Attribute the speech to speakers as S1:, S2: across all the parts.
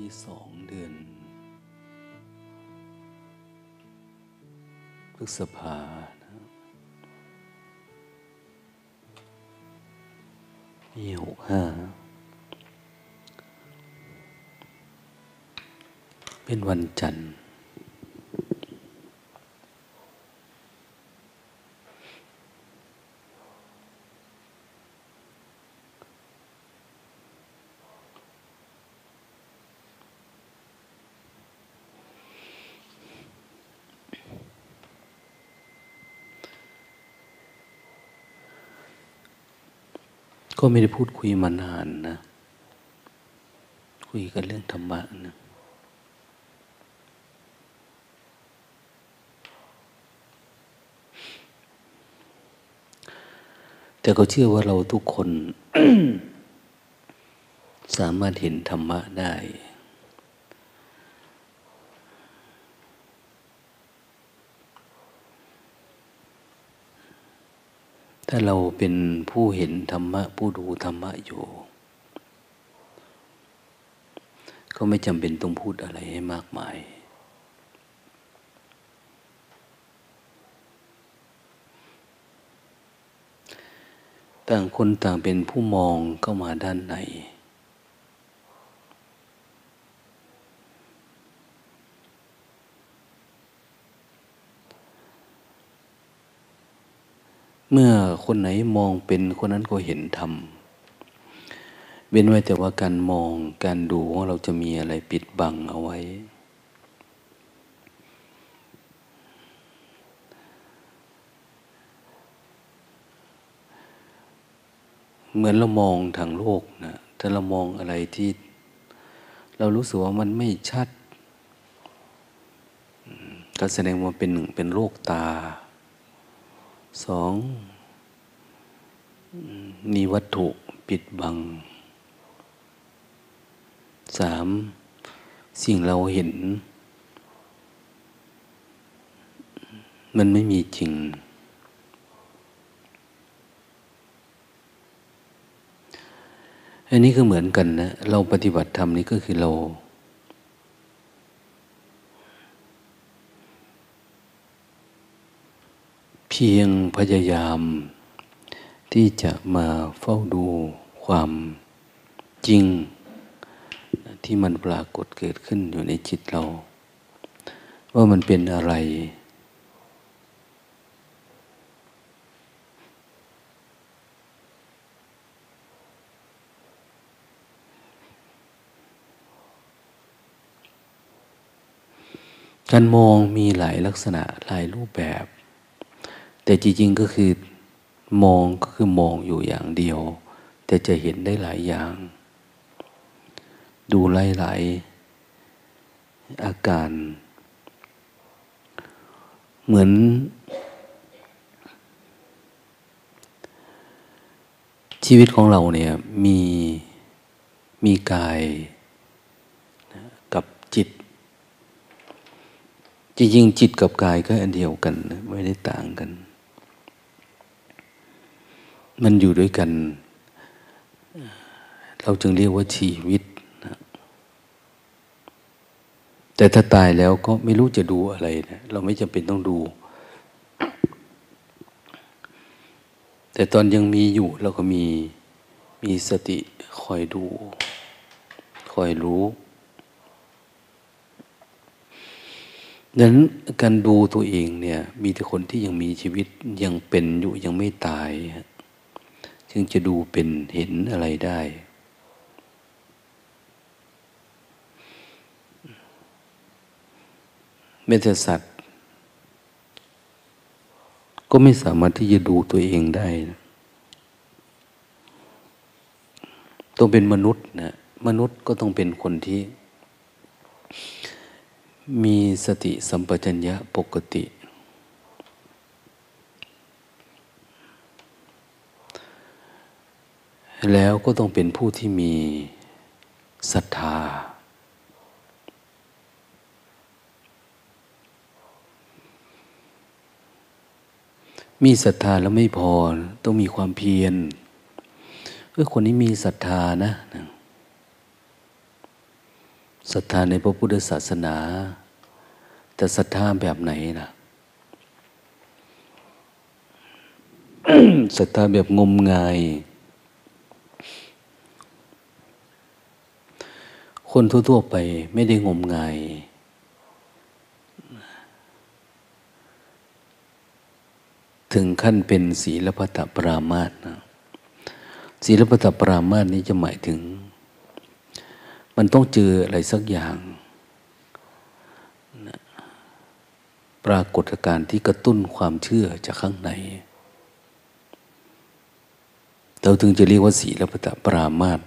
S1: ที่สองเดือนพฤษภานะปีหกห้าเป็นวันจันทร์ ก็ไม่ได้พูดคุยมานานนะ คุยกันเรื่องธรรมะนะแต่ก็เชื่อว่าเราทุกคน สามารถเห็นธรรมะได้ ถ้าเราเป็นผู้เห็นธรรมะ ผู้ดูธรรมะอยู่ ก็ไม่จำเป็นต้องพูดอะไรให้มากมาย ต่างคนต่างเป็นผู้มองเข้ามาด้านใน เมื่อคนไหนมองเป็นคนนั้นก็เห็นธรรมเว้นไว้แต่ว่าการมองการดูว่าเราจะมีอะไรปิดบังเอาไว้ เหมือนเรามองทางโลกนะถ้าเรามองอะไรที่ เรารู้สึกว่ามันไม่ชัด ก็แสดงว่าเป็นหนึ่งเป็นโรคตา สองมีวัตถุปิดบังสามสิ่งเราเห็น มันไม่มีจริงอันนี้ก็เหมือนกันนะ เราปฏิบัติธรรมนี้ก็คือเรา พียงพยายาม ที่จะมาเฝ้าดูความจริง ที่มันปรากฏเกิดขึ้นอยู่ในจิตเรา ว่ามันเป็นอะไร การมองมีหลายลักษณะหลายรูปแบบ แต่จริงๆก็คือมองก็คือมองอยู่อย่างเดียว แต่จะเห็นได้หลายอย่าง ดูหลายๆอาการ เหมือน ชีวิตของเราเนี่ยมีมีกายกับจิต จริงๆจิตกับกายก็อันเดียวกัน ไม่ได้ต่างกัน มันอยู่ด้วยกัน เราจึงเรียกว่าชีวิตนะแต่ถ้าตายแล้วก็ไม่รู้จะดูอะไรนะเราไม่จำเป็นต้องดู แต่ตอนยังมีอยู่เราก็มีมีสติคอยดู คอยรู้ดังนั้นการดูตัวเองเนี่ย มีแต่คนที่ยังมีชีวิตยังเป็นอยู่ยังไม่ตาย จึงจะดูเป็นเห็นอะไรได้ เมตสัตว์ ก็ไม่สามารถที่จะดูตัวเองได้นะต้องเป็นมนุษย์นะมนุษย์ก็ต้องเป็นคนที่ มีสติสัมปชัญญะปกติ แล้วก็ต้องเป็นผู้ที่มีศรัทธา มีศรัทธาแล้วไม่พอ ต้องมีความเพียรเออคนนี้มีศรัทธานะศรัทธาในพระพุทธศาสนา แต่ศรัทธาแบบไหนนะศรัทธาแบบงมงาย คนทั่วๆไปไม่ได้งมงายถึงขั้นเป็นศีลพัตปรามาสนะศีลพัตปรามาสนี้จะหมายถึง มันต้องเจออะไรสักอย่างปรากฏการณ์ที่กระตุ้นความเชื่อจากข้างใน เราถึงจะเรียกว่าศีลปตปรามาต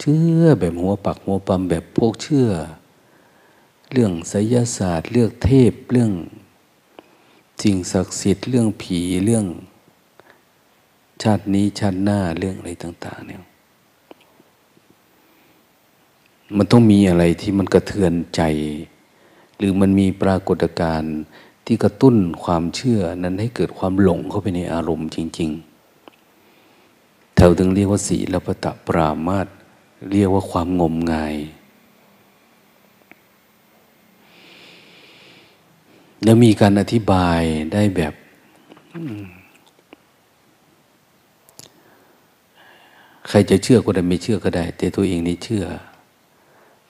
S1: เชื่อแบบหัวปักหัวปั๊มแบบพวกเชื่อ เรื่องไสยศาสตร์เรื่องเทพเรื่องสิ่งศักดิ์สิทธิ์เรื่องผีเรื่อง ชาตินี้ชาติหน้าเรื่องอะไรต่าง ๆ เนี่ย มันต้องมีอะไรที่มันกระเทือนใจ หรือมันมีปรากฏการณ์ที่กระตุ้นความเชื่อนั้นให้เกิดความหลงเข้าไปในอารมณ์จริง ๆ แถวถึงเรียกว่าสีลปตะปรามาต เรียกว่าความงมงาย แล้วมีการอธิบายได้แบบใครจะเชื่อก็ได้ไม่เชื่อก็ได้ แต่ตัวเองนี่เชื่อ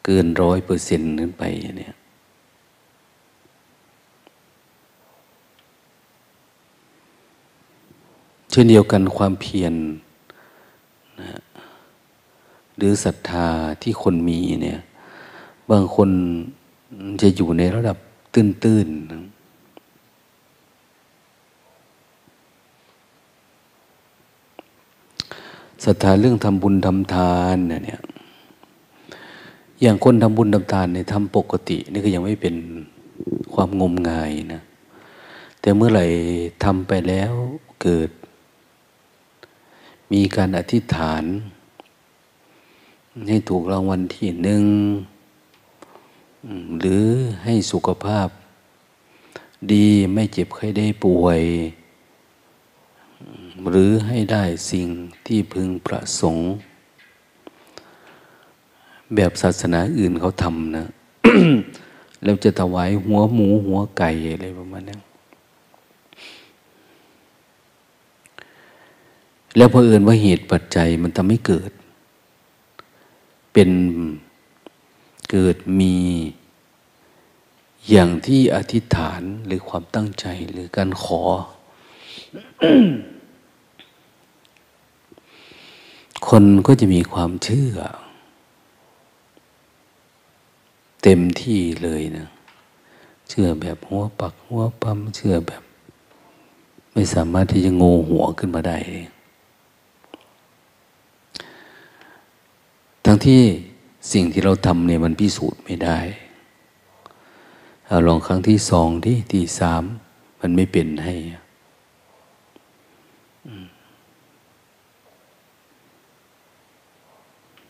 S1: เกินร้อยเปอร์เซ็นต์ขึ้นไปเนี่ยเช่นเดียวกันความเพียรนะ หรือศรัทธาที่คนมีเนี่ย บางคนจะอยู่ในระดับตื้นๆศรัทธาเรื่องทำบุญทำทานเนี่ยอย่างคนทำบุญทำทานเนี่ยทำปกติ นี่ก็ยังไม่เป็นความงมงายนะ แต่เมื่อไหร่ทำไปแล้วเกิด มีการอธิษฐาน ให้ถูกรางวัลที่หนึ่ง หรือให้สุขภาพ ดีไม่เจ็บไข้ได้ป่วย หรือให้ได้สิ่งที่พึงประสงค์ แบบศาสนาอื่นเขาทำนะ แล้วจะถวายหัวหมูหัวไก่อะไรประมาณนี้แล้วพอเอื่นว่าเหตุปัจจัยมันทำให้เกิด เป็นเกิดมีอย่างที่อธิษฐานหรือความตั้งใจหรือการขอ คนก็จะมีความเชื่อ เต็มที่เลยนะเชื่อแบบหัวปักหัวปั๊มเชื่อแบบ ไม่สามารถที่จะงูหัวขึ้นมาได้ ทั้งที่สิ่งที่เราทำเนี่ยมันพิสูจน์ไม่ได้เอาลองครั้งที่สองที่ที่สามมันไม่เป็นให้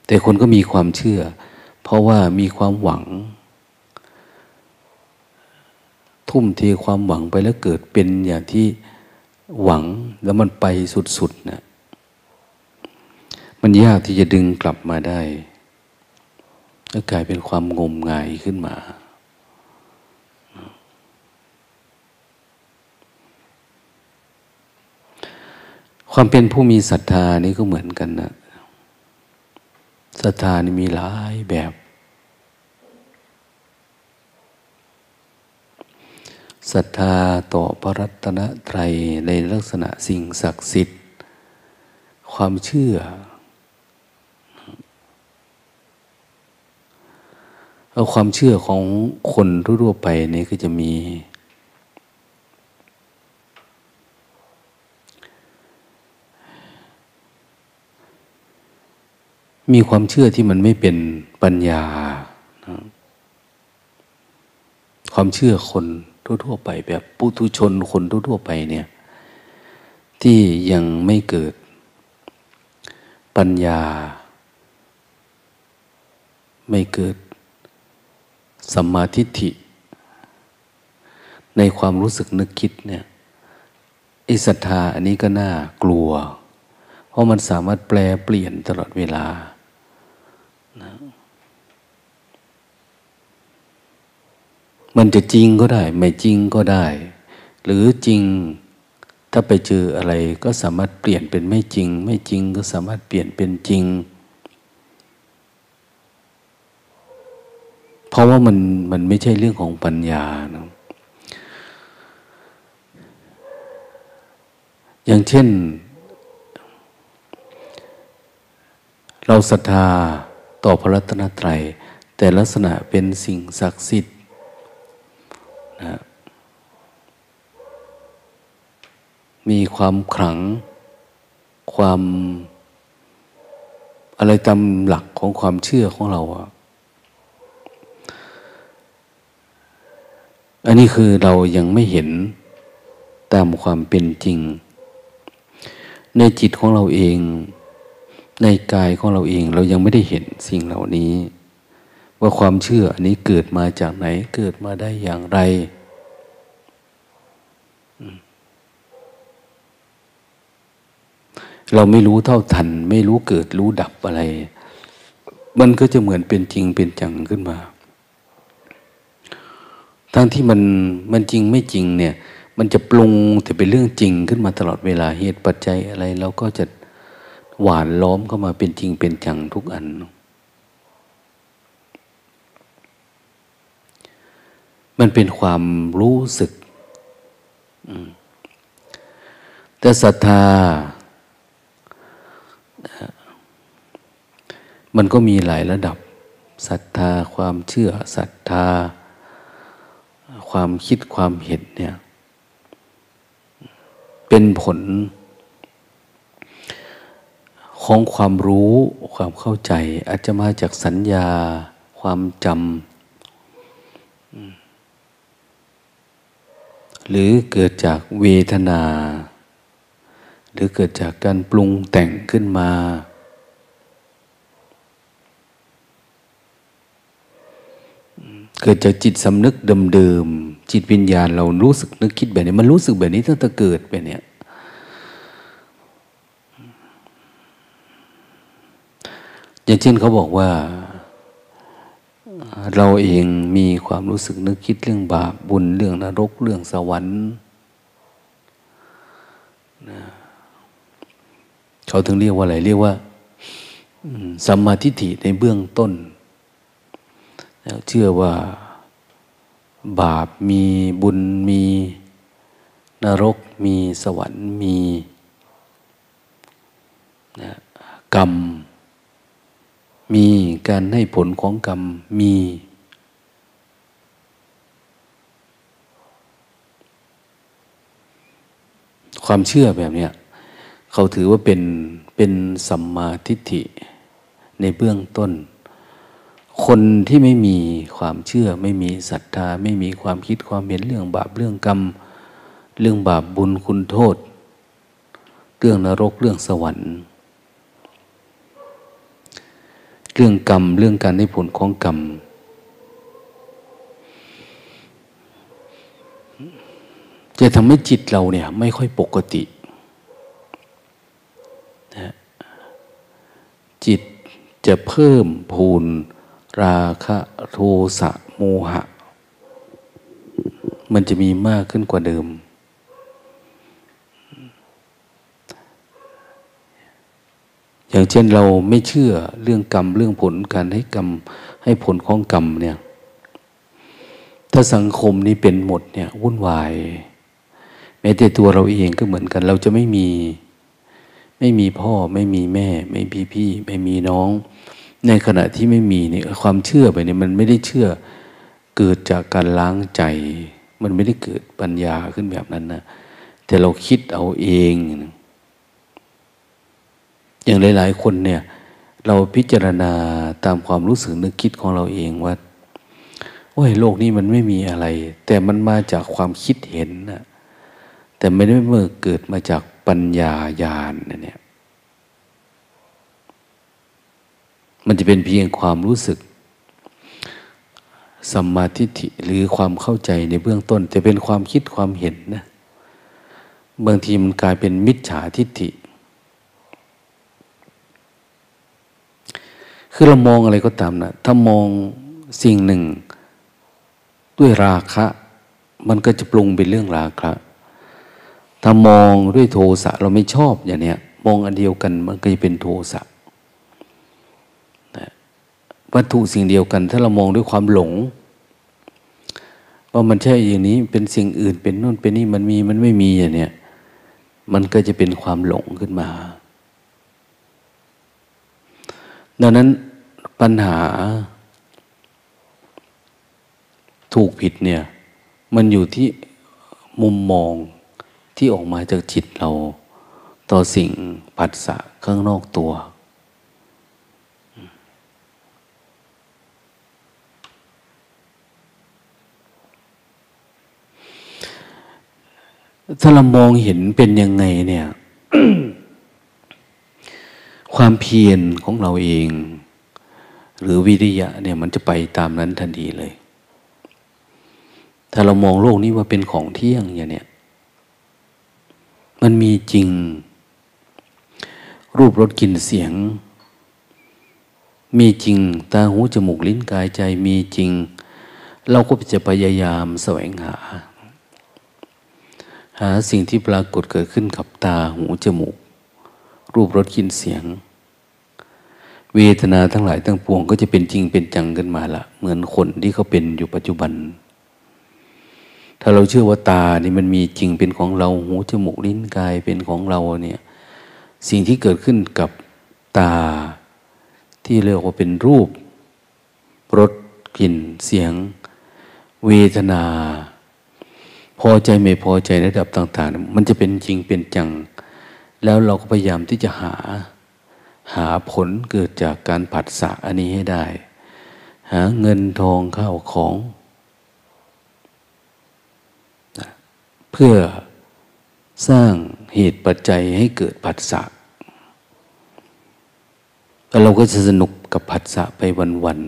S1: แต่คนก็มีความเชื่อ เพราะว่ามีความหวัง ทุ่มเทความหวังไปแล้วเกิดเป็นอย่างที่หวังแล้วมันไปสุดๆนะ มันยากที่จะดึงกลับมาได้แล้วกลายเป็นความงมงายขึ้นมา ความเป็นผู้มีศรัทธานี่ก็เหมือนกันนะศรัทธานี่มีหลายแบบ ศรัทธาต่อพระรัตนตรัยในลักษณะสิ่งศักดิ์สิทธิ์ ความเชื่อ เอาความเชื่อของคนทั่วไปนี่ก็จะมี มีความเชื่อที่มันไม่เป็นปัญญา ความเชื่อคนทั่วๆไปแบบปุถุชนคนทั่วๆไปเนี่ย ที่ยังไม่เกิดปัญญา ไม่เกิด สัมมาทิฏฐิ ในความรู้สึกนึกคิดเนี่ยไอ้ศรัทธาอันนี้ก็น่ากลัว เพราะมันสามารถแปลเปลี่ยนตลอดเวลาะมันจะจริงก็ได้ ไม่จริงก็ได้ หรือจริงถ้าไปเจออะไรก็สามารถเปลี่ยนเป็นไม่จริง ไม่จริงก็สามารถเปลี่ยนเป็นจริง ราะว่ามันมันไม่ใช่เรื่องของปัญญานะอย่างเช่น เราศรัทธาต่อพระรัตนตรัย แต่ลักษณะเป็นสิ่งศักดิ์สิทธิ์นะมีความขลัง ความอะไรตามหลักของความเชื่อของเราอะ อันนี้คือเรายังไม่เห็นตามความเป็นจริง ในจิตของเราเอง ในกายของเราเอง เรายังไม่ได้เห็นสิ่งเหล่านี้ ว่าความเชื่ออันนี้เกิดมาจากไหนเกิดมาได้อย่างไร เราไม่รู้เท่าทัน ไม่รู้เกิดรู้ดับอะไร มันก็จะเหมือนเป็นจริงเป็นจังขึ้นมา ทั้งที่มันมันจริงไม่จริงเนี่ย มันจะปรุงแต่เป็นเรื่องจริงขึ้นมาตลอดเวลาเหตุปัจจัยอะไรเราก็จะหวานล้อมเข้ามาเป็นจริงเป็นจังทุกอัน มันเป็นความรู้สึก แต่ศรัทธา มันก็มีหลายระดับศรัทธาความเชื่อศรัทธา ความคิดความเห็นเนี่ย เป็นผล ของความรู้ความเข้าใจ อาจจะมาจากสัญญา ความจำหรือเกิดจากเวทนา หรือเกิดจากการปรุงแต่งขึ้นมา เกิดจากจิตสำนึกเดิมๆจิตวิญญาณเรารู้สึกนึกคิดแบบนี้ มันรู้สึกแบบนี้ตั้งแต่เกิดไปเนี่ยอย่างเช่นเขาบอกว่า เราเองมีความรู้สึกนึกคิดเรื่องบาปบุญเรื่องนรกเรื่องสวรรค์เขาถึงเรียกว่าอะไรเรียกว่าสัมมาทิฏฐิในเบื้องต้น เชื่อว่าบาปมีบุญมี นรกมีสวรรค์มีนะกรรม มีการให้ผลของกรรมมี ความเชื่อแบบนี้เขาถือว่าเป็นเป็นสัมมาทิฏฐิในเบื้องต้น คนที่ไม่มีความเชื่อ ไม่มีศรัทธา ไม่มีความคิดความเห็นเรื่องบาปเรื่องกรรม เรื่องบาปบุญคุณโทษ เรื่องนรกเรื่องสวรรค์ เรื่องกรรมเรื่องการได้ผลของกรรม จะทำให้จิตเราเนี่ย ไม่ค่อยปกติจิตจะเพิ่มพูน ราคะโทสะโมหะ มันจะมีมากขึ้นกว่าเดิม อย่างเช่นเราไม่เชื่อเรื่องกรรมเรื่องผลการให้กรรมให้ผลของกรรมเนี่ย ถ้าสังคมนี้เป็นหมดเนี่ยวุ่นวาย แม้แต่ตัวเราเองก็เหมือนกัน เราจะไม่มี ไม่มีพ่อไม่มีแม่ ไม่มีพี่ ไม่มีน้อง ในขณะที่ไม่มีเนี่ยความเชื่อไปเนี่ยมันไม่ได้เชื่อเกิดจากการล้างใจ มันไม่ได้เกิดปัญญาขึ้นแบบนั้นนะแต่เราคิดเอาเอง อย่างหลาย ๆ คนเนี่ย เราพิจารณาตามความรู้สึกนึกคิดของเราเองว่าโอ้ยโลกนี้มันไม่มีอะไร แต่มันมาจากความคิดเห็นนะแต่ไม่ได้เมื่อเกิดมาจากปัญญาญาณเนี่ย มันจะเป็นเพียงความรู้สึกสัมมาทิฏฐิหรือความเข้าใจในเบื้องต้น จะเป็นความคิดความเห็นนะบางทีมันกลายเป็นมิจฉาทิฏฐิ คือเรามองอะไรก็ตามนะถ้ามองสิ่งหนึ่ง ด้วยราคะ มันก็จะปรุงเป็นเรื่องราคะ ถ้ามองด้วยโทสะเราไม่ชอบอย่างเนี้ยมองอันเดียวกันมันก็จะเป็นโทสะ วัตถุสิ่งเดียวกัน ถ้าเรามองด้วยความหลง ว่ามันใช่อย่างนี้เป็นสิ่งอื่นเป็นนู่นเป็นนี่มันมีมันไม่มีอย่างเนี้ยมันก็จะเป็นความหลงขึ้นมา ดังนั้นปัญหา ถูกผิดเนี่ย มันอยู่ที่มุมมองที่ออกมาจากจิตเรา ต่อสิ่งผัสสะข้างนอกตัว ถ้าเรามองเห็นเป็นยังไงเนี่ย ความเพียรของเราเอง หรือวิริยะเนี่ยมันจะไปตามนั้นทันทีเลย ถ้าเรามองโลกนี้ว่าเป็นของเที่ยงอย่างเนี้ยมันมีจริง รูปรสกลิ่นเสียง มีจริง ตาหูจมูกลิ้นกายใจมีจริง เราก็จะพยายามแสวงหา หาสิ่งที่ปรากฏเกิดขึ้นกับตาหูจมูก รูปรสกลิ่นเสียง เวทนาทั้งหลายทั้งปวงก็จะเป็นจริงเป็นจังกันมาละเหมือนคนที่เขาเป็นอยู่ปัจจุบัน ถ้าเราเชื่อว่าตานี่มันมีจริงเป็นของเราหูจมูกลิ้นกายเป็นของเราเนี่ยสิ่งที่เกิดขึ้นกับตา ที่เรียกว่าเป็นรูปรสกลิ่นเสียง เวทนา พอใจไม่พอใจระดับต่าง ๆ มันจะเป็นจริงเป็นจัง แล้วเราก็พยายามที่จะหาหาผลเกิดจากการผัสสะอันนี้ให้ได้ หาเงินทองข้าวของ เพื่อสร้างเหตุปัจจัยให้เกิดผัสสะแล้วเราก็จะสนุกกับผัสสะไปวัน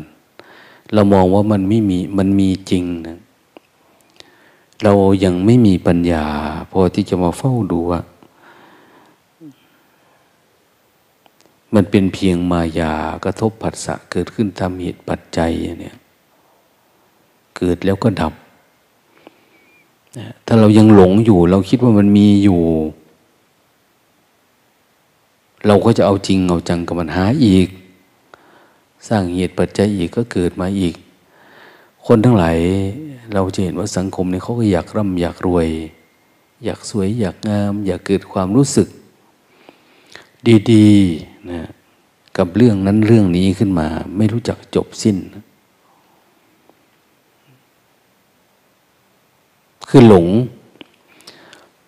S1: ๆเรามองว่ามันไม่มีมันมีจริงนะ เรายังไม่มีปัญญา พอที่จะมาเฝ้าดูว่ามันเป็นเพียงมายากระทบผัสสะเกิดขึ้นทำเหตุปัจจัยเนี่ยเกิดแล้วก็ดับ ถ้าเรายังหลงอยู่ เราคิดว่ามันมีอยู่ เราก็จะเอาจริงเอาจังกับมันหาอีก สร้างเหตุปัจจัยอีกก็เกิดมาอีก คนทั้งหลาย เราจะเห็นว่าสังคมนี้เขาก็อยากร่ำอยากรวย อยากสวยอยากงาม อยากเกิดความรู้สึก ดีๆนะกับเรื่องนั้นเรื่องนี้ขึ้นมา ไม่รู้จักจบสิ้น คือหลง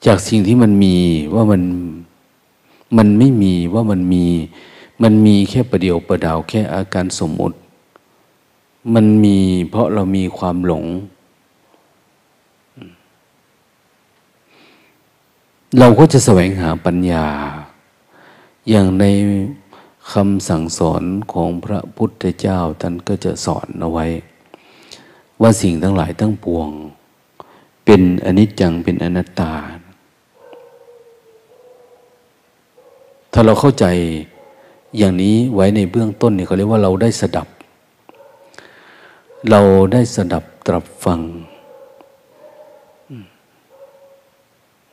S1: จากสิ่งที่มันมีว่ามันมันไม่มีว่ามันมี มันมีแค่ประเดียวประดาวแค่อาการสมมติ มันมีเพราะเรามีความหลง เราก็จะแสวงหาปัญญา อย่างในคำสั่งสอนของพระพุทธเจ้าท่านก็จะสอนเอาไว้ ว่าสิ่งทั้งหลายทั้งปวง เป็นอนิจจังเป็นอนัตตา ถ้าเราเข้าใจอย่างนี้ไว้ในเบื้องต้นเนี่ยเขาเรียกว่าเราได้สดับ เราได้สดับตรับฟัง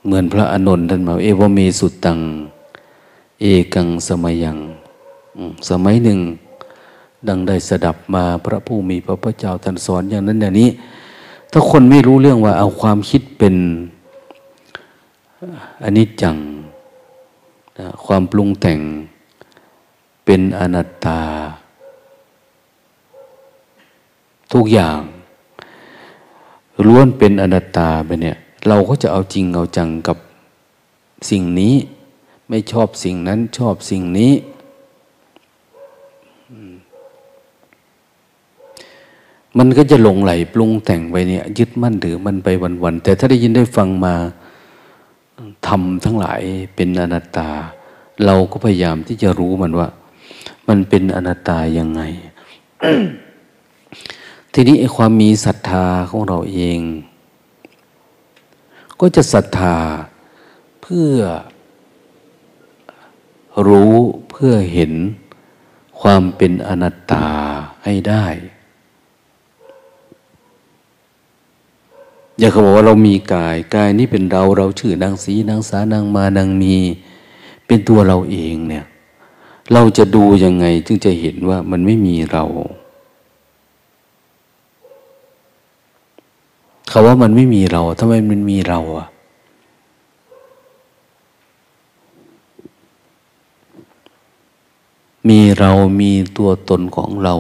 S1: เหมือนพระอานนท์ท่านมาเอวเมสุตัง เอกังสมัยยัง สมัยหนึ่ง ดังได้สดับมาพระผู้มีพระพุทธเจ้าท่านสอนอย่างนั้นอย่างนี้ ถ้าคนไม่รู้เรื่องว่าเอาความคิดเป็นอนิจจัง ความปรุงแต่งเป็นอนัตตา ทุกอย่างล้วนเป็นอนัตตาไปเนี่ย เราก็จะเอาจริงเอาจังกับสิ่งนี้ ไม่ชอบสิ่งนั้นชอบสิ่งนี้ มันก็จะหลงไหลปรุงแต่งไปเนี่ย ยึดมั่นถือมันไปวันๆแต่ถ้าได้ยินได้ฟังมาทำทั้งหลายเป็นอนัตตา เราก็พยายามที่จะรู้มันว่า มันเป็นอนัตตายังไง ทีนี้ไอ้ความมีศรัทธาของเราเอง ก็จะศรัทธาเพื่อรู้เพื่อเห็นความเป็นอนัตตาให้ได้ อย่าเขาบอกว่าเรามีกาย กายนี้เป็นเราเราชื่อนางสีนางสานางมานางมี เป็นตัวเราเองเนี่ย เราจะดูยังไงจึงจะเห็นว่ามันไม่มีเราเขาว่ามันไม่มีเราทำไมมันมีเราอะมีเรามีตัวตนของเรา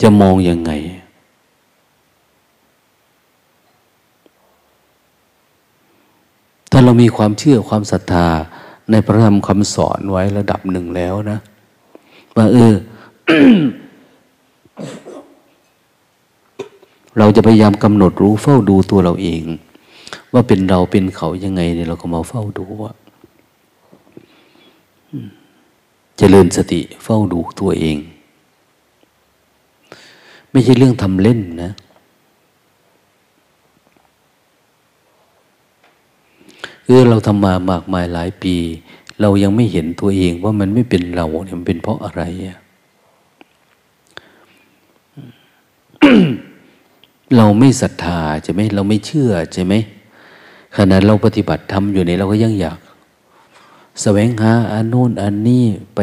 S1: จะมองยังไง ถ้าเรามีความเชื่อความศรัทธาในพระธรรมคำสอนไว้ระดับหนึ่งแล้วนะ ว่าเออ เราจะพยายามกำหนดรู้เฝ้าดูตัวเราเอง ว่าเป็นเราเป็นเขายังไงเนี่ยเราก็มาเฝ้าดูว่าเจริญสติเฝ้าดูตัวเอง ไม่ใช่เรื่องทำเล่นนะเออเราทำมามากมายหลายปี เรายังไม่เห็นตัวเองว่ามันไม่เป็นเราเนี่ยมันเป็นเพราะอะไรอะ เราไม่ศรัทธาใช่ไหมเราไม่เชื่อใช่ไหมขณะเราปฏิบัติทำอยู่ในเราก็ยังอยากแสวงหาอันโน้นอันนี้ไป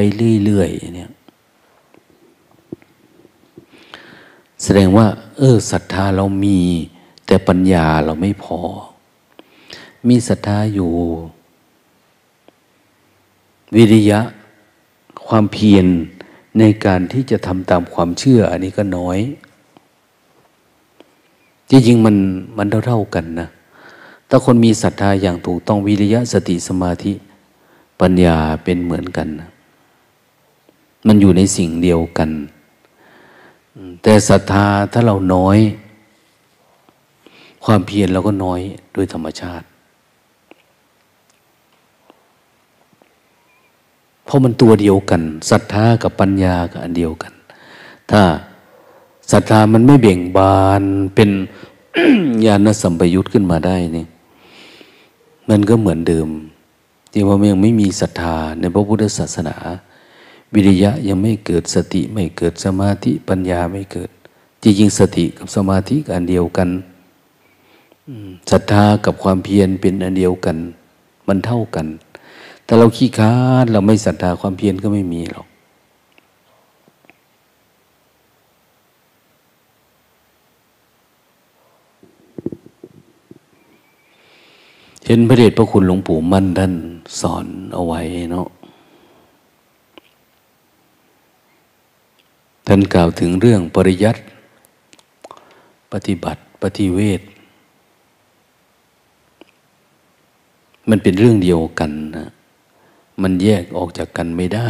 S1: เรื่อยๆเนี่ยแสดงว่า เออศรัทธาเรามี แต่ปัญญาเราไม่พอ มีศรัทธาอยู่ วิริยะ ความเพียรในการที่จะทำตามความเชื่อ อันนี้ก็น้อย จริงๆมันมันเท่าๆกันนะ ถ้าคนมีศรัทธาอย่างถูกต้องวิริยะสติสมาธิ ปัญญาเป็นเหมือนกันมันอยู่ในสิ่งเดียวกัน แต่ศรัทธาถ้าเราน้อย ความเพียรเราก็น้อยโดยธรรมชาติ เพราะมันตัวเดียวกันศรัทธากับปัญญาก็อันเดียวกัน ถ้า ศรัทธามันไม่เบ่งบานเป็นญาณสัมปยุตขึ้นมาได้นี่มันก็เหมือนเดิมที่ว่ายังไม่มีศรัทธาในพระพุทธศาสนา วิริยะยังไม่เกิดสติไม่เกิดสมาธิปัญญาไม่เกิด จริงๆสติกับสมาธิกันเดียวกันศรัทธากับความเพียรเป็นอันเดียวกัน มันเท่ากัน แต่เราขี้ค้านเราไม่ศรัทธาความเพียรก็ไม่มีหรอก เห็นพระเดชพระคุณหลวงปู่มั่นท่านสอนเอาไว้เนาะท่านกล่าวถึงเรื่องปริยัติปฏิบัติปฏิเวทมันเป็นเรื่องเดียวกันนะมันแยกออกจากกันไม่ได้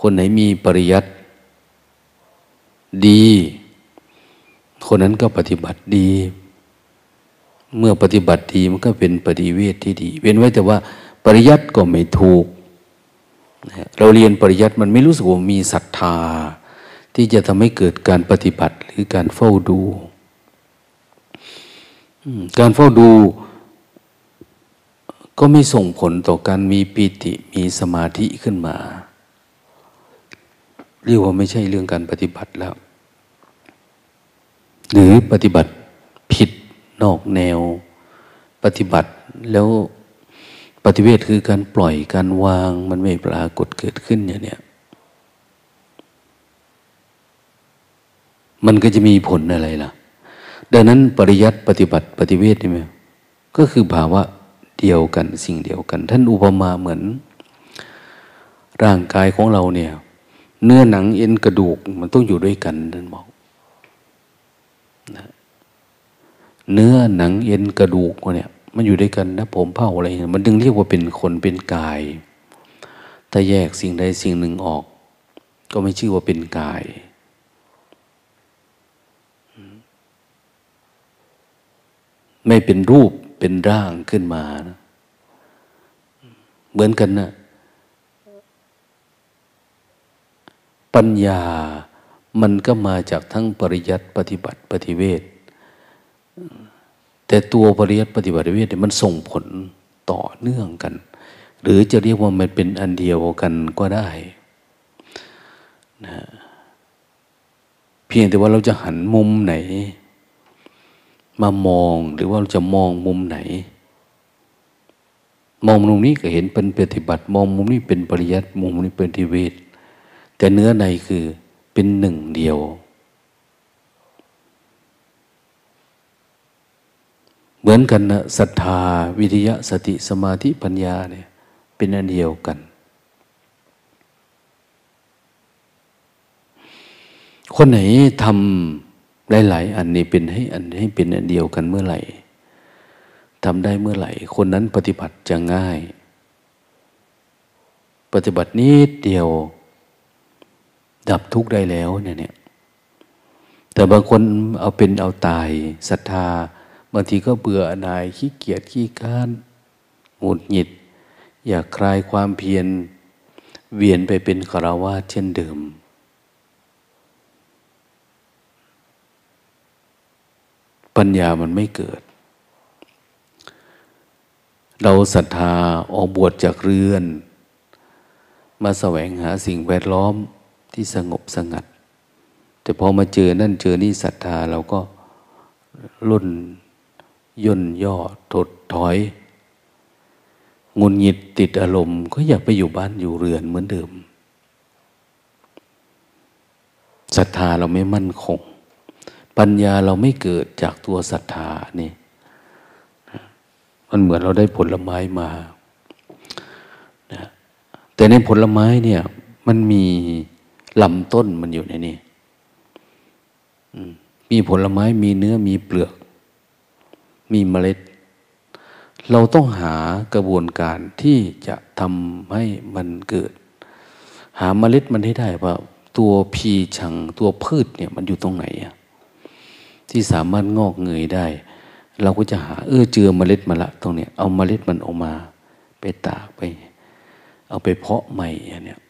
S1: คนไหนมีปริยัติดี คนนั้นก็ปฏิบัติดี เมื่อปฏิบัติดีมันก็เป็นปฏิเวทที่ดี เว้นไว้แต่ว่าปริยัติก็ไม่ถูก เราเรียนปริยัติมันไม่รู้สึกว่ามีศรัทธา ที่จะทำให้เกิดการปฏิบัติหรือการเฝ้าดู การเฝ้าดูก็ไม่ส่งผลต่อการมีปิติมีสมาธิขึ้นมา เรียกว่าไม่ใช่เรื่องการปฏิบัติแล้ว หรือปฏิบัติ นอกแนวปฏิบัติแล้วปฏิเวทคือการปล่อยการวางมันไม่ปรากฏเกิดขึ้นอย่างเนี้ยมันก็จะมีผลอะไรล่ะ ดังนั้นปริยัติปฏิบัติปฏิเวทนี่ไหมก็คือภาวะเดียวกันสิ่งเดียวกัน ท่านอุปมาเหมือน ร่างกายของเราเนี่ย เนื้อหนังเอ็นกระดูกมันต้องอยู่ด้วยกันท่านบอกนะ เนื้อหนังเอ็นกระดูกเนี่ยมันอยู่ด้วยกันนะผมเผ่าอะไรมันดึงเรียกว่าเป็นคนเป็นกาย ถ้าแยกสิ่งใดสิ่งหนึ่งออก ก็ไม่ชื่อว่าเป็นกาย ไม่เป็นรูปเป็นร่างขึ้นมานะเหมือนกันนะปัญญามันก็มาจากทั้งปริยัติปฏิบัติปฏิเวท แต่ตัวปริยัติปฏิบัติเวทมันส่งผลต่อเนื่องกัน หรือจะเรียกว่ามันเป็นอันเดียวกันก็ได้นะเพียงแต่ว่าเราจะหันมุมไหน มามองหรือว่าเราจะมองมุมไหน มองมุมนี้ก็เห็นเป็นปฏิบัติ มองมุมนี้เป็นปริยัติมุมนี้เป็นทิเวทแต่เนื้อในคือเป็นหนึ่งเดียว เห มือนกันนะศรัทธา วิทยาสติสมาธิปัญญาเนี่ยเป็นอันเดียวกัน คนไหนทำหลาย ๆ อันนี้เป็นให้อันให้เป็นอันเดียวกันเมื่อไหร่ทำได้เมื่อไหร่ คนนั้นปฏิบัติจะง่าย ปฏิบัตินิดเดียว ดับทุกข์ได้แล้วเนี่ยเนี่ยแต่บางคนเอาเป็นเอาตายศรัทธา บางทีก็เบื่อหน่ายขี้เกียจขี้ค้านหงุดหงิด อยากคลายความเพียรเวียนไปเป็นคารวะเช่นเดิม ปัญญามันไม่เกิด เราศรัทธาออกบวชจากเรือน มาแสวงหาสิ่งแวดล้อมที่สงบสงัด แต่พอมาเจอนั่นเจอนี่ศรัทธาเราก็ลุ่น ย่นย่อถดถอยงุนหงิดติดอารมณ์ ก็อยากไปอยู่บ้านอยู่เรือนเหมือนเดิมศรัทธาเราไม่มั่นคง ปัญญาเราไม่เกิดจากตัวศรัทธานี่มันเหมือนเราได้ผลไม้มานะแต่ในผลไม้เนี่ย มันมีลำต้นมันอยู่ในนี้มีผลไม้มีเนื้อมีเปลือก มีเมล็ด เราต้องหากระบวนการที่จะทำให้มันเกิด หาเมล็ดมันให้ได้ว่าตัวพีชังตัวพืชเนี่ยมันอยู่ตรงไหนอะที่สามารถงอกเงยได้ เราก็จะหาเออเจอเมล็ดมาละตรงเนี้ยเอาเมล็ดมันออกมา ไปตากไป เอาไปเพาะใหม่เนี่ย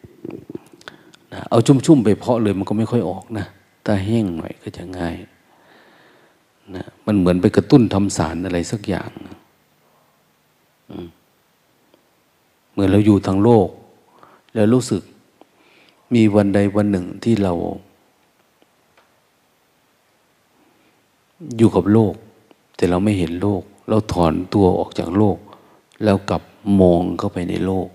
S1: นะเอาชุ่มๆไปเพาะเลยมันก็ไม่ค่อยออกนะถ้าแห้งหน่อยก็จะง่าย นะมันเหมือนไปกระตุ้นทำสารอะไรสักอย่างเหมือนเราอยู่ทางโลก แล้วรู้สึกมีวันใดวันหนึ่งที่เรา อยู่กับโลก แต่เราไม่เห็นโลก เราถอนตัวออกจากโลก แล้วกลับมองเข้าไปในโลก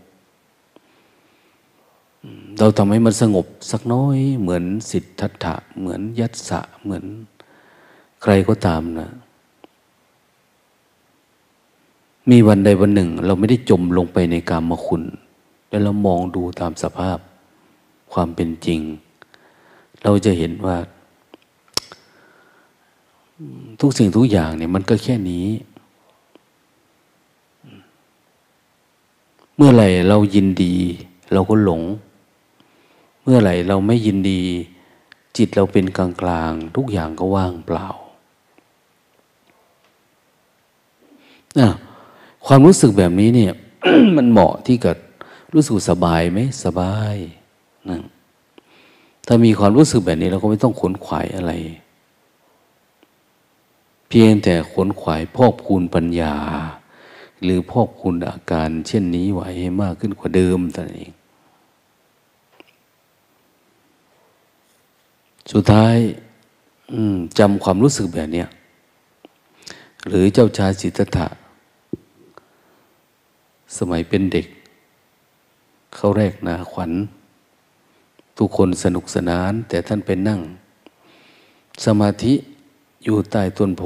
S1: เราทำให้มันสงบสักน้อย เหมือนสิทธัตถะ เหมือนยัตสะเหมือน ใครก็ตามนะ มีวันใดวันหนึ่ง เราไม่ได้จมลงไปในกามคุณ แล้วเรามองดูตามสภาพความเป็นจริง เราจะเห็นว่า ทุกสิ่งทุกอย่างเนี่ยมันก็แค่นี้ เมื่อไหร่เรายินดี เราก็หลง เมื่อไหร่เราไม่ยินดีจิตเราเป็นกลางกลางทุกอย่างก็ว่างเปล่า ความรู้สึกแบบนี้เนี่ย มันเหมาะที่กับรู้สึกสบายไหมสบายนะถ้ามีความรู้สึกแบบนี้เราก็ไม่ต้องขนขวายอะไร เพียงแต่ขนขวายพอกพูนปัญญา หรือพอกพูนอาการ เช่นนี้ไว้ให้มากขึ้นกว่าเดิมแต่เองสุดท้ายจำความรู้สึกแบบนี้หรือเจ้าชายสิทธัตถะ สมัยเป็นเด็ก เขาแรกนาขวัญ ทุกคนสนุกสนาน แต่ท่านเป็นนั่ง สมาธิอยู่ใต้ต้นโพ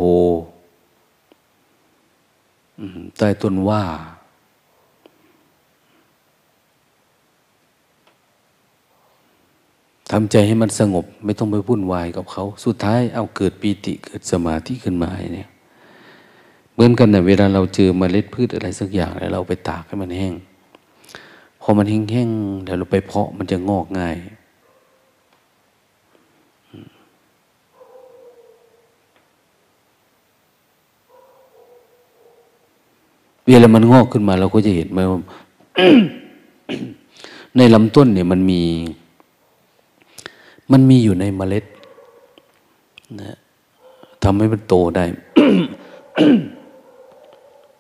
S1: ใต้ต้นว่า ทำใจให้มันสงบ ไม่ต้องไปวุ่นวายกับเขา สุดท้ายเอาเกิดปีติเกิดสมาธิขึ้นมาเนี่ย เหมือนกันนะเวลาเราเจอเมล็ดพืชอะไรสักอย่างแล้วเราไปตากให้มันแห้ง พอมันแห้งๆแล้วเราไปเพาะมันจะงอกง่าย เวลามันงอกขึ้นมาเราก็จะเห็นไหมว่าในลำต้นเนี่ยมันมี มันมีอยู่ในเมล็ดนะทำให้มันโตได้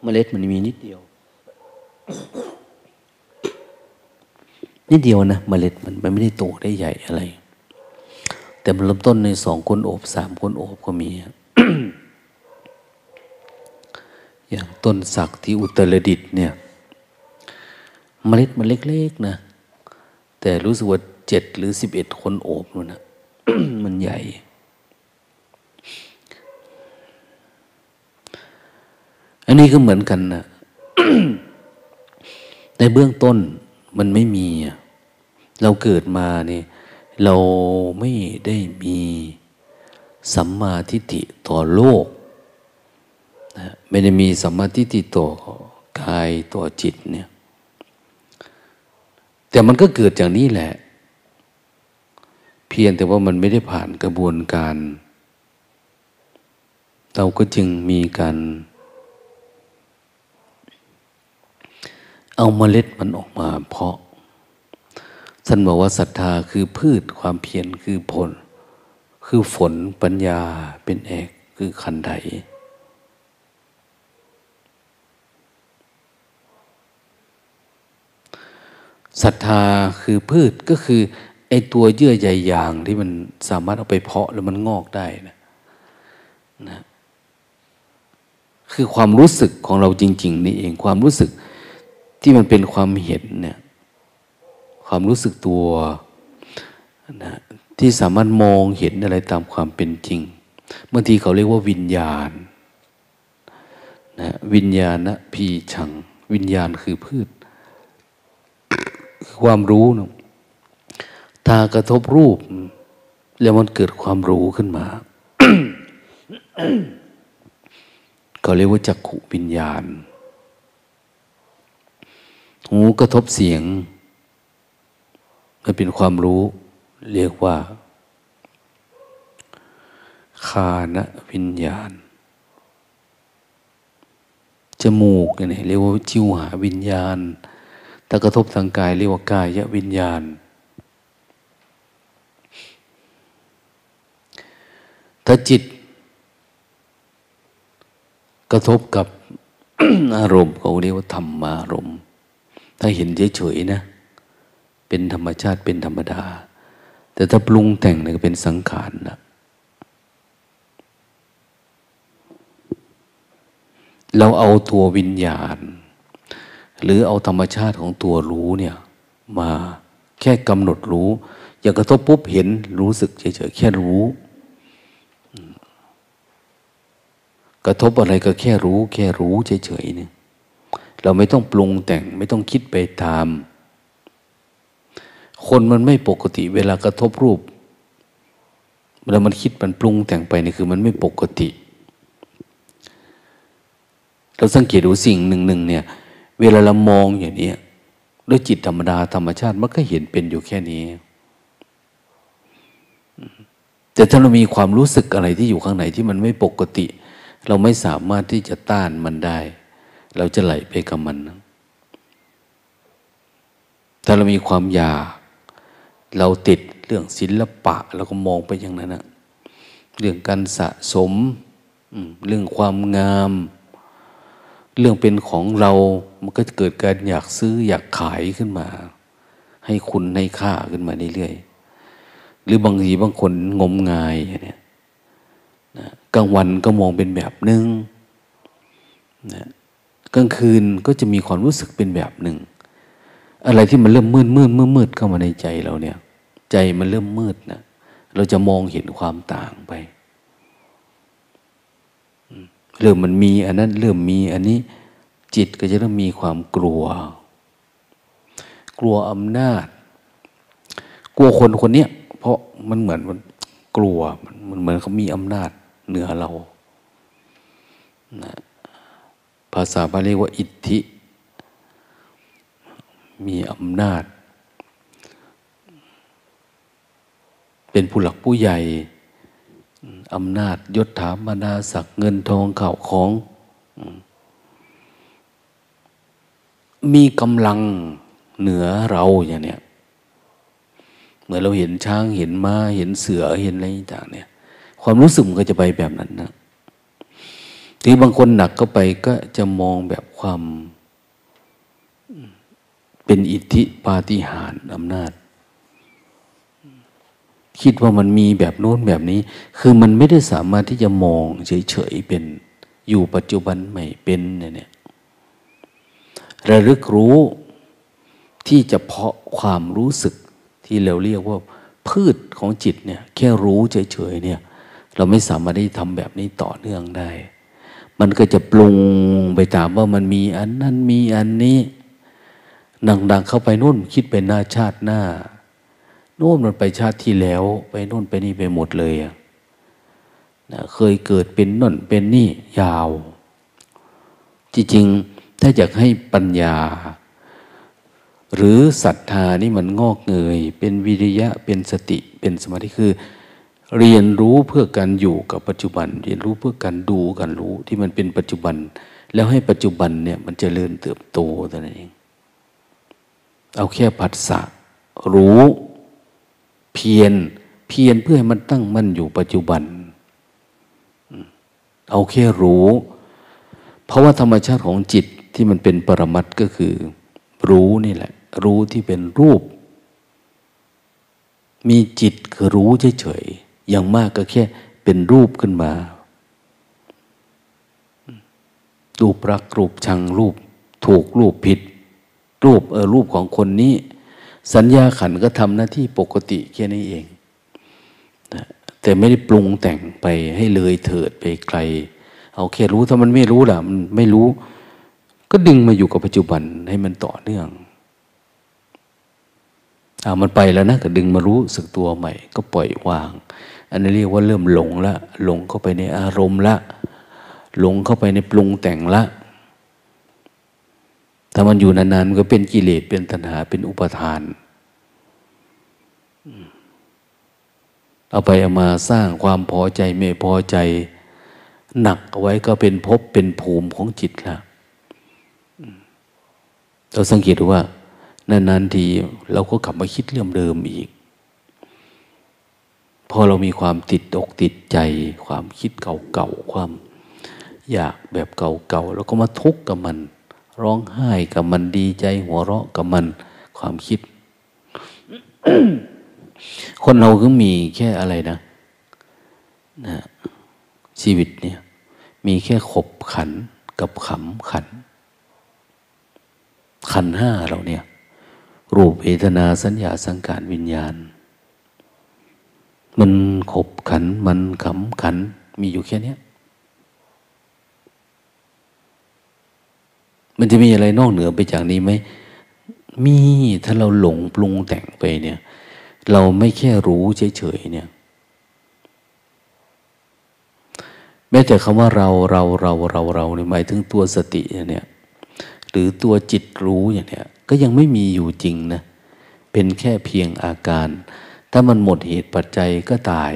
S1: เมล็ดมันมีนิดเดียว นิดเดียวนะเมล็ดมันมันไม่ได้โตได้ใหญ่อะไร แต่มันเริ่มต้นในสองคนโอบสามคนโอบก็มี อย่างต้นสักที่อุตรดิตเนี่ย เมล็ดมันเล็กๆนะ แต่รู้สึกว่าเจ็ดหรือสิบเอ็ดคนโอบนู่นนะมันใหญ่ อันนี้ก็เหมือนกันนะในเบื้องต้นมันไม่มี เราเกิดมาเนี่ยเราไม่ได้มีสัมมาทิฏฐิต่อโลกนะไม่ได้มีสัมมาทิฏฐิต่อกายต่อจิตเนี่ย แต่มันก็เกิดจากนี้แหละ เพียงแต่ว่ามันไม่ได้ผ่านกระบวนการ เราก็จึงมีการ เอาเมล็ดมันออกมาเพาะ ท่านบอกว่าศรัทธาคือพืชความเพียรคือผล คือฝนปัญญาเป็นเอกคือขันไดศรัทธาคือพืชก็คือไอตัวเยื่อใยยางที่มันสามารถเอาไปเพาะแล้วมันงอกได้นะนะ คือความรู้สึกของเราจริง ๆ นี่เองความรู้สึก ที่มันเป็นความเห็นเนี่ย ความรู้สึกตัวนะที่สามารถมองเห็นอะไรตามความเป็นจริงบางทีเขาเรียกว่าวิญญาณนะวิญญาณนะพีชัง วิญญาณคือพืช ความรู้นะตากระทบรูป แล้วมันเกิดความรู้ขึ้นมา เขาเรียกว่าจักขุวิญญาณ หูกระทบเสียง มันเป็นความรู้ เรียกว่า คานวิญญาณ จมูกเนี่ยเรียกว่าจิวหาวิญญาณถ้ากระทบทางกายเรียกว่ากายวิญญาณ ถ้าจิต กระทบกับอารมณ์เขาเรียกว่าธรรมารมณ์ ถ้าเห็นเฉยๆนะ เป็นธรรมชาติเป็นธรรมดา แต่ถ้าปรุงแต่งเนี่ยก็เป็นสังขารนะเราเอาตัววิญญาณ หรือเอาธรรมชาติของตัวรู้เนี่ย มาแค่กำหนดรู้ อย่างกระทบปุ๊บเห็นรู้สึกเฉยๆแค่รู้ กระทบอะไรก็แค่รู้ แค่รู้เฉยๆเนี่ย เราไม่ต้องปรุงแต่งไม่ต้องคิดไปตาม คนมันไม่ปกติเวลากระทบรูปเวลามันคิดมันปรุงแต่งไปนี่คือมันไม่ปกติ เราสังเกตดูสิ่งหนึ่งหนึ่งเนี่ย เวลาเรามองอย่างนี้ด้วยจิตธรรมดาธรรมชาติมันก็เห็นเป็นอยู่แค่นี้ แต่ถ้าเรามีความรู้สึกอะไรที่อยู่ข้างในที่มันไม่ปกติ เราไม่สามารถที่จะต้านมันได้ เราจะไหลไปกับมันถ้าเรามีความอยาก เราติดเรื่องศิลปะเราก็มองไปอย่างนั้นนะเรื่องการสะสมเรื่องความงาม เรื่องเป็นของเรา มันก็เกิดการอยากซื้ออยากขายขึ้นมา ให้คุณให้ค่าขึ้นมาเรื่อยๆหรือบางทีบางคนงมงายเนี่ยนะกลางวันก็มองเป็นแบบนึงนะ กลางคืนก็จะมีความรู้สึกเป็นแบบหนึ่ง อะไรที่มันเริ่มมืดมืดมืดมืดเข้ามาในใจเราเนี่ย ใจมันเริ่มมืดนะเราจะมองเห็นความต่างไปเริ่มมันมีอันนั้นเริ่มมีอันนี้จิตก็จะเริ่มมีความกลัว กลัวอำนาจ กลัวคนคนนี้เพราะมันเหมือนมันกลัวมันเหมือนเขามีอำนาจเหนือเรานะ ภาษาบาลีว่าอิทธิ มีอำนาจ เป็นผู้หลักผู้ใหญ่อำนาจยศถาบรรดาศักดิ์เงินทองข่าวของ มีกำลังเหนือเราอย่างเนี้ยเหมื่อเราเห็นช้างเห็นม้าเห็นเสือเห็นอะไรต่างเนี่ย ความรู้สึกมันก็จะไปแบบนั้นนะ ทีบางคนหนักก็ไปก็จะมองแบบความเป็นอิทธิปาฏิหาริย์อำนาจ คิดว่ามันมีแบบโน้นแบบนี้ คือมันไม่ได้สามารถที่จะมองเฉยๆเป็นอยู่ปัจจุบันไม่เป็นเนี่ยระลึกรู้ที่จะเพาะความรู้สึกที่เราเรียกว่าพืชของจิตเนี่ยแค่รู้เฉยๆเนี่ย เราไม่สามารถที่ทำแบบนี้ต่อเนื่องได้ มันก็จะปรุงไปตามว่ามันมีอันนั้นมีอันนี้ดังๆเข้าไปนู่นคิดเป็นหน้าชาติหน้าโน่นมันไปชาติที่แล้ว ไปโน่นไปนี่ไปหมดเลยอะนะเคยเกิดเป็นน่นเป็นนี่ยาว จริงๆถ้าอยากให้ปัญญา หรือศรัทธานี่มันงอกเงย เป็นวิริยะเป็นสติเป็นสมาธิคือ เรียนรู้เพื่อการอยู่กับปัจจุบัน เรียนรู้เพื่อการดูการรู้ที่มันเป็นปัจจุบัน แล้วให้ปัจจุบันเนี่ยมันจเจริญเติบโตแต่นั้นเอง เอาแค่ผัสสะรู้ เพียรเพียรเพื่อให้มันตั้งมั่นอยู่ปัจจุบัน เอาแค่รู้ เพราะว่าธรรมชาติของจิตที่มันเป็นปรมัตก็คือ รู้นี่แหละ รู้ที่เป็นรูป มีจิตคือรู้เฉยๆ อย่างมากก็แค่เป็นรูปขึ้นมา รูปรักรูปชังรูป ถูกรูปผิด รูปเออรูปของคนนี้ สัญญาขันก็ทำหน้าที่ปกติแค่นี้เอง แต่ไม่ได้ปรุงแต่งไปให้เลยเถิดไปไกล เอาแค่รู้ถ้ามันไม่รู้ล่ะ มันไม่รู้ ก็ดึงมาอยู่กับปัจจุบันให้มันต่อเนื่องอามันไปแล้วนะก็ดึงมารู้สึกตัวใหม่ ก็ปล่อยวาง อันนี้เรียกว่าเริ่มหลงละหลงเข้าไปในอารมณ์ละ หลงเข้าไปในปรุงแต่งละ ถ้ามันอยู่นานๆมันก็เป็นกิเลสเป็นตัณหาเป็นอุปทาน เอาไปเอามาสร้างความพอใจไม่พอใจ หนักเอาไว้ก็เป็นภพเป็นภูมิของจิตละเราสังเกตดูว่านานๆทีเราก็กลับมาคิดเรื่องเดิมอีก พอเรามีความติดอกติดใจ ความคิดเก่าๆ ความอยากแบบเก่าๆ แล้วก็มาทุกข์กับมัน ร้องไห้กับมันดีใจ หัวเราะกับมัน ความคิด คนเราก็มีแค่อะไรนะนะชีวิตเนี่ย มีแค่ขบขันกับขำขัน ขันห้าเราเนี่ย รูปเวทนาสัญญาสังการวิญญาณ มันขบขัน มันขำขัน มีอยู่แค่นี้มันจะมีอะไรนอกเหนือไปจากนี้ไหม มีถ้าเราหลงปรุงแต่งไปเนี่ย เราไม่แค่รู้เฉยๆเนี่ย แม้แต่คำว่าเราเราเราเราเราเนี่ยหมายถึงตัวสติเนี่ย หรือตัวจิตรู้อย่างเนี้ยก็ยังไม่มีอยู่จริงนะ เป็นแค่เพียงอาการ ถ้ามันหมดเหตุปัจจัยก็ตาย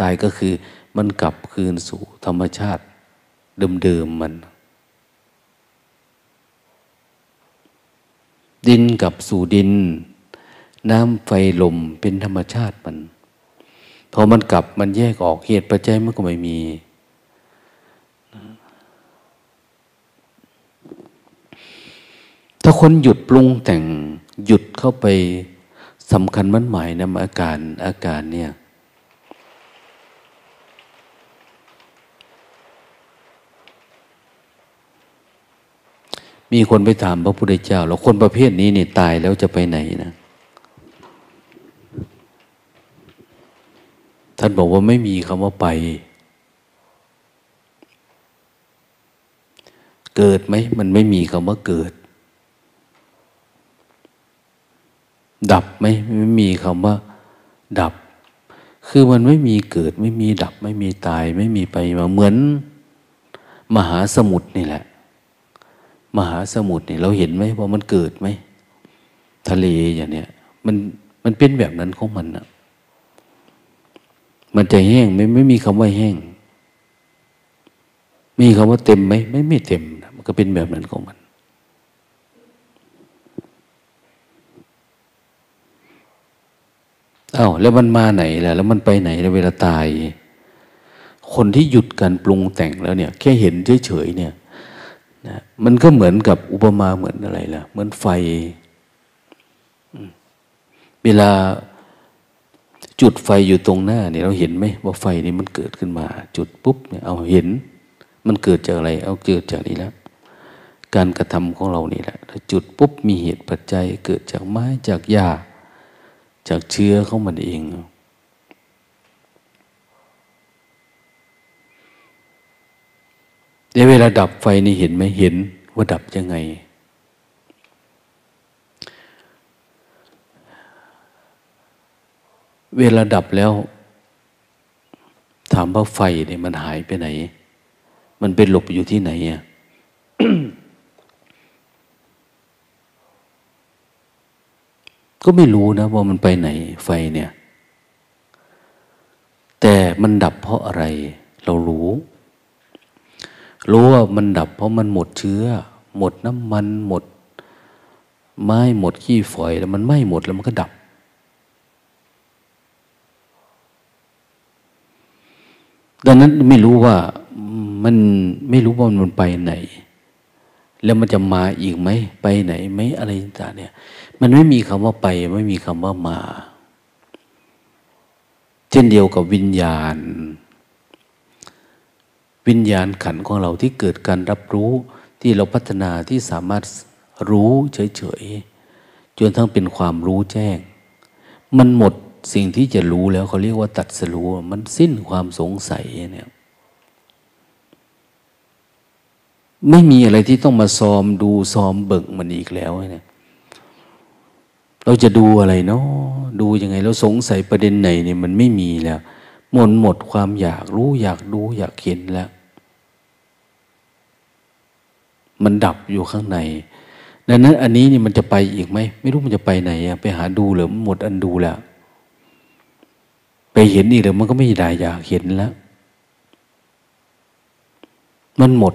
S1: ตายก็คือมันกลับคืนสู่ธรรมชาติเดิมๆมัน ดินกับสู่ดิน น้ำไฟลมเป็นธรรมชาติมันพอมันกลับมันแยกออกเหตุปัจจัยมันก็ไม่มี ถ้าคนหยุดปรุงแต่งหยุดเข้าไป สำคัญมันหมายนะอาการอาการเนี่ย มีคนไปถามพระพุทธเจ้า แล้วคนประเภทนี้เนี่ยตายแล้วจะไปไหนนะท่านบอกว่าไม่มีคำว่าไป เกิดไหม มันไม่มีคำว่าเกิด ดับไหมไม่มีคำว่า ดับ คือมันไม่มีเกิด ไม่มีดับ ไม่มีตาย ไม่มีไปมาเหมือน มหาสมุทรนี่แหละ มหาสมุทรนี่เราเห็นไหมว่ามันเกิดไหมทะเลอย่างเนี้ยมันมันเป็นแบบนั้นของมันนะมันจะแห้งไม่ไม่มีคำว่าแห้ง มีคำว่าเต็มไหมไม่ไม่เต็ม มันก็เป็นแบบนั้นของมัน อา้าวแล้วมันมาไหนล่ะ แล้วมันไปไหนแล้วเวลาตาย คนที่หยุดการปรุงแต่งแล้วเนี่ย แค่เห็นเฉยๆเนี่ยนะมันก็เหมือนกับอุปมาเหมือนอะไรล่ะ เหมือนไฟ เวลาจุดไฟอยู่ตรงหน้าเนี่ยเราเห็นไหมว่าไฟนี่มันเกิดขึ้นมา จุดปุ๊บเนี่ยเอาเห็น มันเกิดจากอะไร เอาเกิดจากนี้แล้วการกระทำของเรานี่แหละจุดปุ๊บมีเหตุปัจจัยเกิดจากไม้จากหญ้า จากเชื้อของมันเอง ในเวลาดับไฟนี่เห็นไหมเห็นว่าดับยังไง เวลาดับแล้ว ถามว่าไฟเนี่ยมันหายไปไหน มันเป็นหลบอยู่ที่ไหนอะ ก็ไม่รู้นะว่ามันไปไหนไฟเนี่ย แต่มันดับเพราะอะไร เรารู้ รู้ว่ามันดับเพราะมันหมดเชื้อ หมดน้ำมันหมด ไม้หมดขี้ฝอยแล้วมันไหม้หมดแล้วมันก็ดับ ดังนั้นไม่รู้ว่ามันไม่รู้ว่ามันไปไหน แล้วมันจะมาอีกไหมไปไหนไหมอะไรต่างเนี่ย มันไม่มีคำว่าไป ไม่มีคำว่ามา เช่นเดียวกับวิญญาณ วิญญาณขันของเราที่เกิดการรับรู้ที่เราพัฒนาที่สามารถรู้เฉยๆจนทั้งเป็นความรู้แจ้ง มันหมดสิ่งที่จะรู้แล้วเขาเรียกว่าตัดสรู้มันสิ้นความสงสัยเนี่ยไม่มีอะไรที่ต้องมาซ้อมดูซ้อมเบิกมันอีกแล้วเนี่ย เราจะดูอะไรเนาะดูยังไงเราสงสัยประเด็นไหนเนี่ยมันไม่มีแล้วหมดหมดความอยากรู้อยากดูอยากเห็นแล้ว มันดับอยู่ข้างใน ดังนั้น อันนี้นี่มันจะไปอีกไหมไม่รู้มันจะไปไหนอะไปหาดูหรือมันหมดอันดูแล้ว ไปเห็นอีกหรือมันก็ไม่ได้อยากเห็นแล้ว มันหมด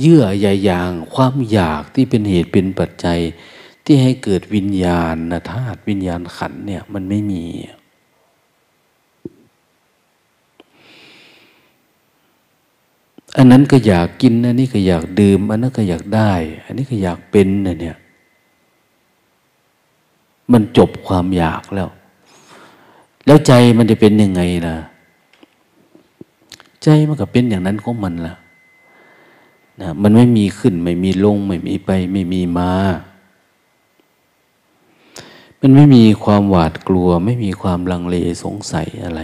S1: เยื่อใยยาง ความอยากที่เป็นเหตุเป็นปัจจัย ที่ให้เกิดวิญญาณธาตุวิญญาณขันเนี่ย มันไม่มี อันนั้นก็อยากกินอันนี้ก็อยากดื่ม อันนั้นก็อยากได้ อันนี้ก็อยากเป็นเนี่ย มันจบความอยากแล้ว แล้วใจมันจะเป็นยังไงล่ะ ใจมันก็เป็นอย่างนั้นของมันล่ะนะมันไม่มีขึ้น ไม่มีลง ไม่มีไป ไม่มีมา มันไม่มีความหวาดกลัว ไม่มีความลังเลสงสัยอะไร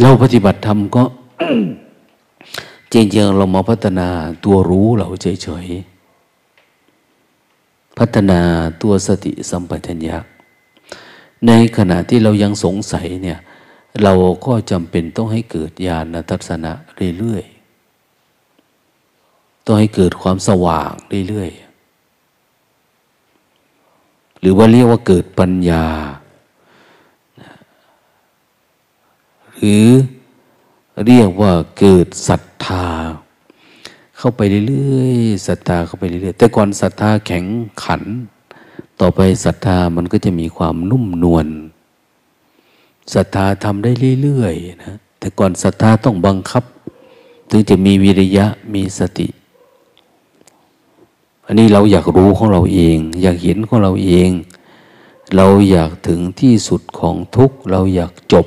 S1: เราปฏิบัติธรรมก็จริงๆเรามาพัฒนาตัวรู้เราเฉยๆ พัฒนาตัวสติสัมปชัญญะ ในขณะที่เรายังสงสัยเนี่ย เราก็จำเป็นต้องให้เกิดญาณทัศนะเรื่อย ต้องให้เกิดความสว่างเรื่อยๆ หรือว่าเรียกว่าเกิดปัญญา หรือเรียกว่าเกิดศรัทธา เข้าไปเรื่อยๆศรัทธาเข้าไปเรื่อยๆแต่ก่อนศรัทธาแข็งขัน ต่อไปศรัทธามันก็จะมีความนุ่มนวลศรัทธาทำได้เรื่อยๆนะแต่ก่อนศรัทธาต้องบังคับ ถึงจะมีวิริยะมีสติ อันนี้เราอยากรู้ของเราเอง อยากเห็นของเราเอง เราอยากถึงที่สุดของทุกเราอยากจบ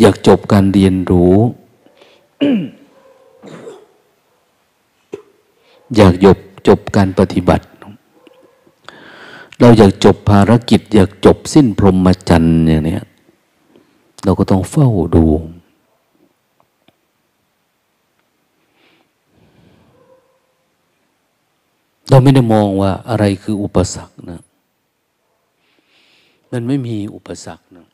S1: อยากจบการเรียนรู้ อยากจบจบการปฏิบัติ เราอยากจบภารกิจ อยากจบสิ้นพรหมจรรย์อย่างนี้เราก็ต้องเฝ้าดู เราไม่ได้มองว่าอะไรคืออุปสรรคนะ มันไม่มีอุปสรรคนะ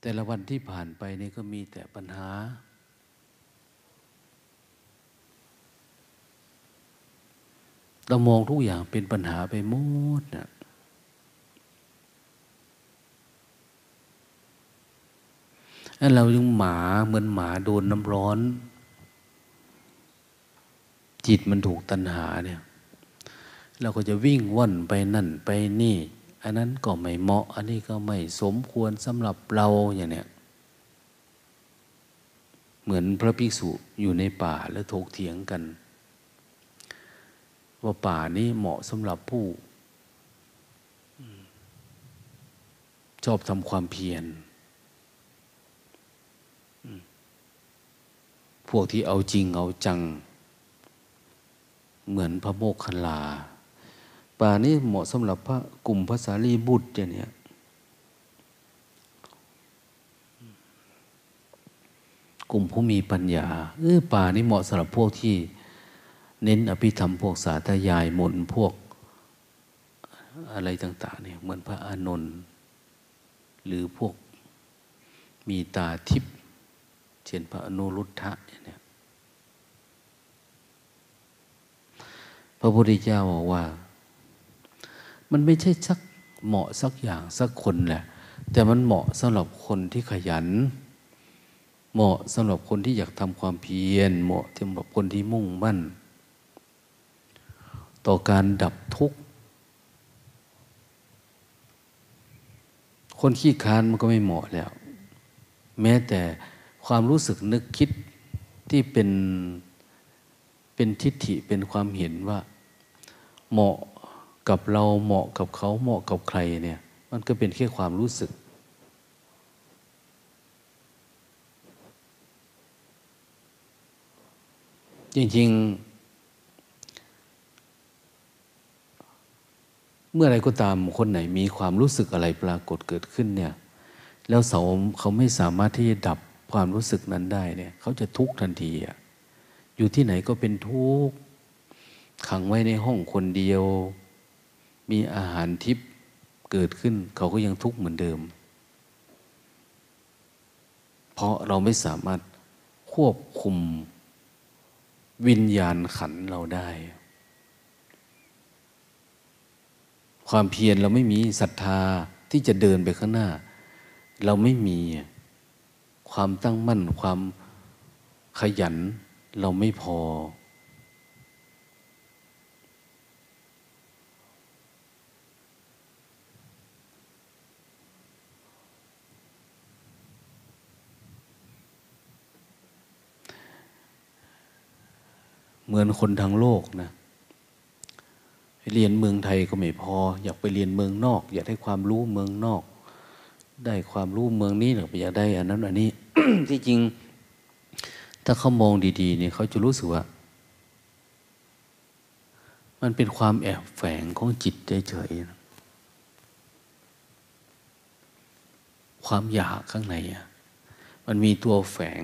S1: แต่ละวันที่ผ่านไปนี่ก็มีแต่ปัญหา เรามองทุกอย่างเป็นปัญหาไปหมดนะนั่นเรายังหมาเหมือนหมาโดนน้ำร้อน จิตมันถูกตัณหาเนี่ย เราก็จะวิ่งว่อนไปนั่นไปนี่ อันนั้นก็ไม่เหมาะ อันนี้ก็ไม่สมควรสำหรับเราอย่างเนี้ยเหมือนพระภิกษุอยู่ในป่าแล้วถกเถียงกัน ว่าป่านี้เหมาะสำหรับผู้ ชอบทำความเพียรพวกที่เอาจริงเอาจัง เหมือนพระโมกขันลา ป่านี้เหมาะสำหรับพระกลุ่มภาษาลีบุตรอย่างนี้กลุ่มผู้มีปัญญาเออป่านี้เหมาะสำหรับพวกที่ เน้นอภิธรรมพวกสาธยายมนพวกอะไรต่าง ๆ เนี่ยเหมือนพระอานนท์หรือพวกมีตาทิพย์เช่นพระอนุรุทธะเนี่ยพระพุทธเจ้าบอกว่า มันไม่ใช่สักเหมาะสักอย่างสักคนแหละ แต่มันเหมาะสำหรับคนที่ขยัน เหมาะสำหรับคนที่อยากทำความเพียร เหมาะสำหรับคนที่มุ่งมั่น ต่อการดับทุกข์ คนขี้ค้านมันก็ไม่เหมาะแล้ว แม้แต่ความรู้สึกนึกคิดที่เป็นเป็นทิฏฐิเป็นความเห็นว่า เหมาะ กับเราเหมาะกับเขาเหมาะกับใครเนี่ย มันก็เป็นแค่ความรู้สึก จริงๆ เมื่อไรก็ตามคนไหนมีความรู้สึกอะไรปรากฏเกิดขึ้นเนี่ย แล้วเขาเขาไม่สามารถที่จะดับความรู้สึกนั้นได้เนี่ยเขาจะทุกข์ทันทีอะอยู่ที่ไหนก็เป็นทุกข์ขังไว้ในห้องคนเดียว มีอาหารทิพย์เกิดขึ้น เขาก็ยังทุกข์เหมือนเดิม เพราะเราไม่สามารถควบคุมวิญญาณขันเราได้ ความเพียรเราไม่มีศรัทธาที่จะเดินไปข้างหน้า เราไม่มีความตั้งมั่นความขยันเราไม่พอ เหมือนคนทางโลกนะเรียนเมืองไทยก็ไม่พอ อยากไปเรียนเมืองนอก อยากได้ความรู้เมืองนอก ได้ความรู้เมืองนี้หรืออยากได้อันนั้นอันนี้ที่จริง ถ้าเขามองดีๆเนี่ยเขาจะรู้สึกว่า มันเป็นความแอบแฝงของจิตเฉยๆความอยากข้างในอะมันมีตัวแฝง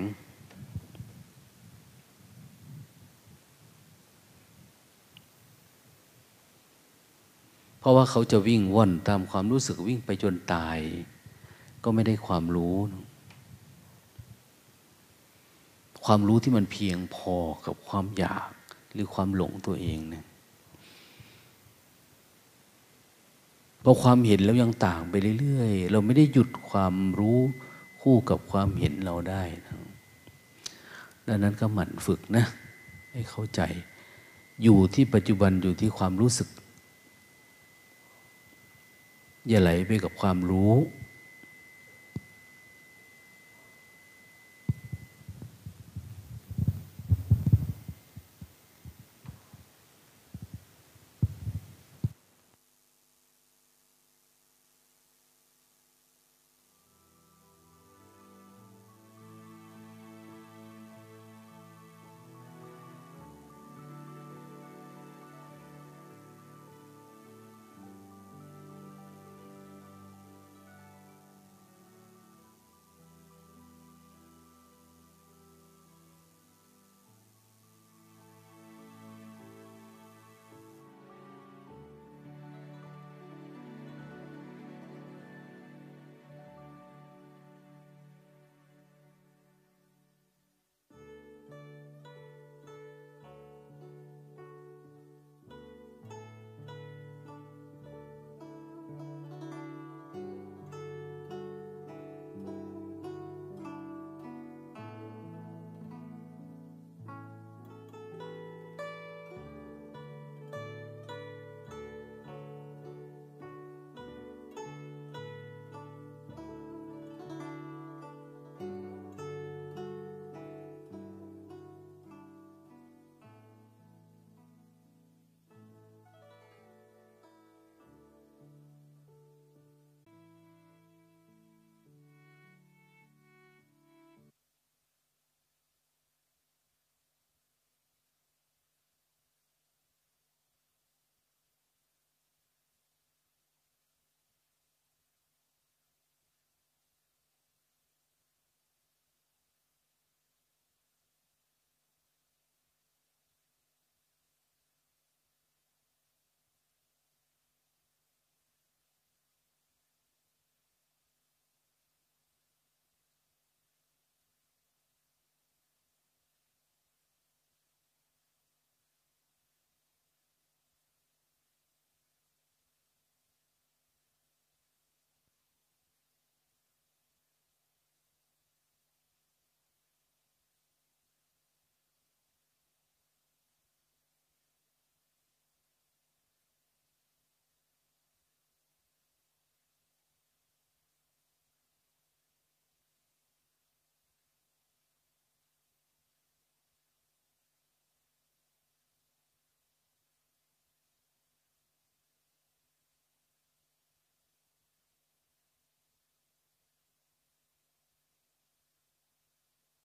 S1: ราะว่าเขาจะวิ่งว่อนตามความรู้สึกวิ่งไปจนตาย ก็ไม่ได้ความรู้ ความรู้ที่มันเพียงพอกับความอยากหรือความหลงตัวเองเนี่ยพอความเห็นแล้วยังต่างไปเรื่อยๆ เราไม่ได้หยุดความรู้คู่กับความเห็นเราได้นะดังนั้นก็หมั่นฝึกนะ ให้เข้าใจ อยู่ที่ปัจจุบันอยู่ที่ความรู้สึก อย่าไหลไปกับความรู้